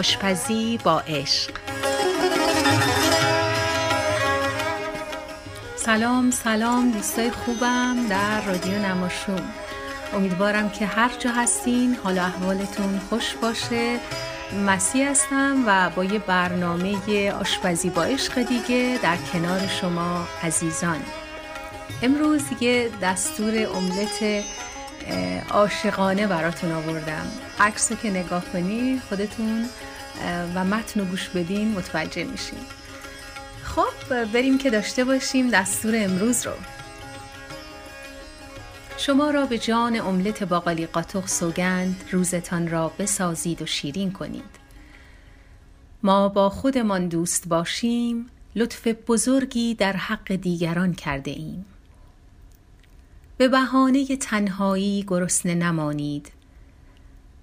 آشپزی با عشق. سلام سلام دوستای خوبم در رادیو نماشوم. امیدوارم که هر جا هستین حال احوالتون خوش باشه. مسیح هستم و با یه برنامه آشپزی با عشق دیگه در کنار شما عزیزان. امروز یه دستور املت عاشقانه براتون آوردم. عکس که نگاه کنی خودتون و متن و گوش بدین متوجه میشین خب بریم که داشته باشیم دستور امروز رو. شما را به جان املت باقالی قاطق سوگند روزتان را بسازید و شیرین کنید. ما با خودمان دوست باشیم لطف بزرگی در حق دیگران کرده ایم. به بهانه تنهایی گرسنه نمانید.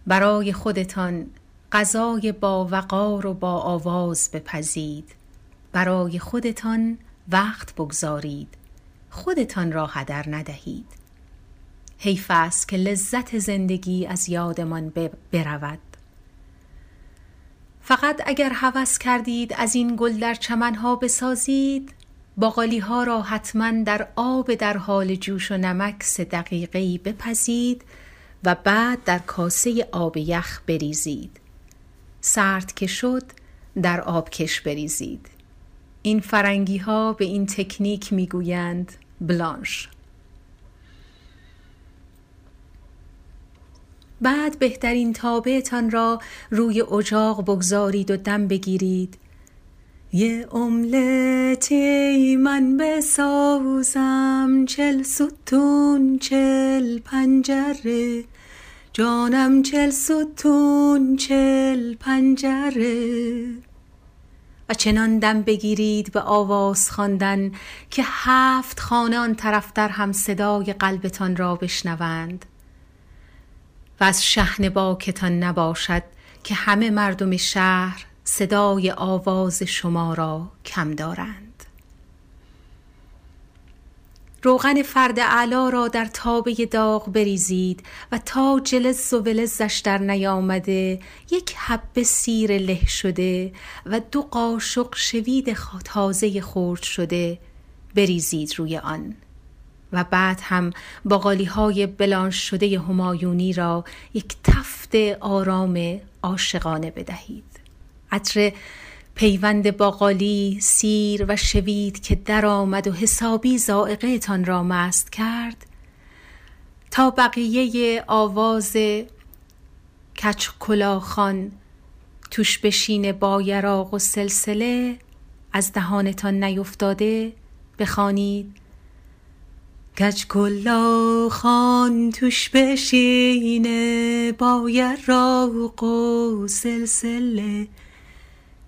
برای خودتان غذای با وقار و با آواز بپزید. برای خودتان وقت بگذارید. خودتان را هدر ندهید. حیف است که لذت زندگی از یادمان برود. فقط اگر هوس کردید از این گل در چمنها بسازید باقالی ها را حتما در آب در حال جوش و نمک سه دقیقه بپزید و بعد در کاسه آب یخ بریزید. سرد که شد در آبکش بریزید. این فرنگی ها به این تکنیک می‌گویند بلانش. بعد بهترین تابعتان را روی اجاق بگذارید و دم بگیرید. یه املتی من بسازم چل ستون چل پنجره. جانم چل ستون چل پنجره. و چنان دم بگیرید به آواز خواندن که هفت خانه آن طرفتر هم صدای قلبتان را بشنوند. و از شهن باکتان نباشد که همه مردم شهر صدای آواز شما را کم دارند. روغن فرد علا را در تابه داغ بریزید و تا جلز و ولزش در نیامده یک حبه سیر له شده و دو قاشق شوید تازه خورد شده بریزید روی آن. و بعد هم باقالی های بلانش شده همایونی را یک تفت آرام عاشقانه بدهید. عطر پیوند باقالی سیر و شوید که درآمد و حسابی زائقه تان را مست کرد. تا بقیه آواز کچ کلاخان توش بشین با یراق و سلسله از دهانتان نیفتاده بخوانید. کچ کلاخان توش بشینه با یراق و سلسله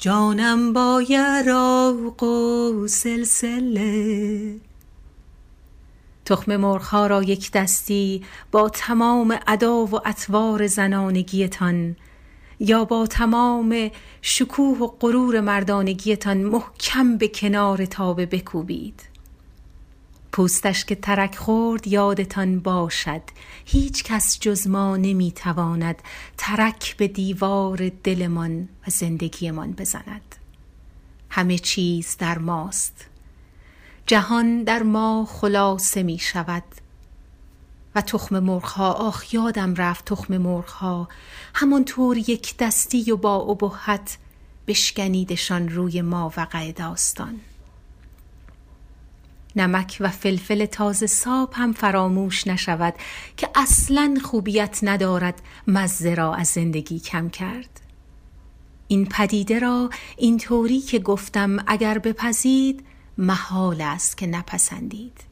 جانم با یراق و سلسله. تخم مرغها را یک دستی با تمام ادا و اطوار زنانگیتان یا با تمام شکوه و غرور مردانگیتان محکم به کنار تابه بکوبید. پوستش که ترک خورد یادتان باشد. هیچ کس جز ما نمی‌تواند ترک به دیوار دلمان و زندگیمان بزند. همه چیز در ماست. جهان در ما خلاصه می شود و تخم مرغها آخ یادم رفت تخم مرغها. همانطور یک دستی و با ابهت بشکنیدشان روی ما وقع داستان نمک و فلفل تازه ساب هم فراموش نشود که اصلا خوبیت ندارد مزه را از زندگی کم کرد. این پدیده را اینطوری که گفتم اگر بپزید محال است که نپسندید.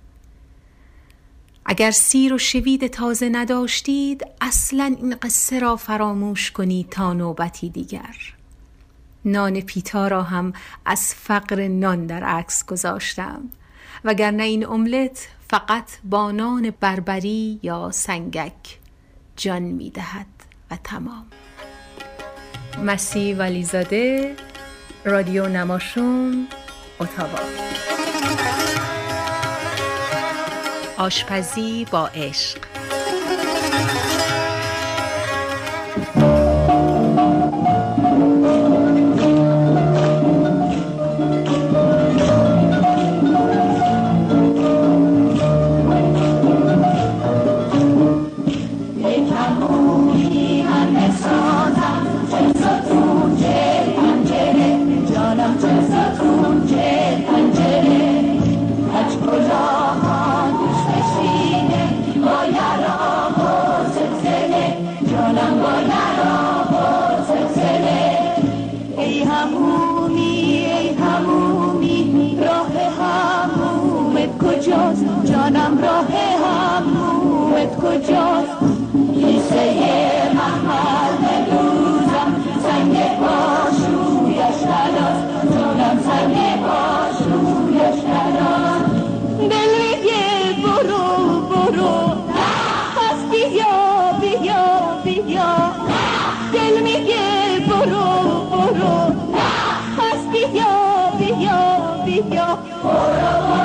اگر سیر و شوید تازه نداشتید اصلا این قصه را فراموش کنید تا نوبتی دیگر. نان پیتا را هم از فقر نان در عکس گذاشتم. وگرنه این املت فقط با نان بربری یا سنگک جان می دهد و تمام. مسی ولیزاده رادیو نماشوم اتاوا. آشپزی با عشق. کجاست؟ کیسه محمل بگوزم سنگ پاشویش تلاست جانم سنگ پاشویش تلاست دل میگه برو برو. پس بیا بیا بیا. دل میگه برو برو. پس بیا بیا بیا. برو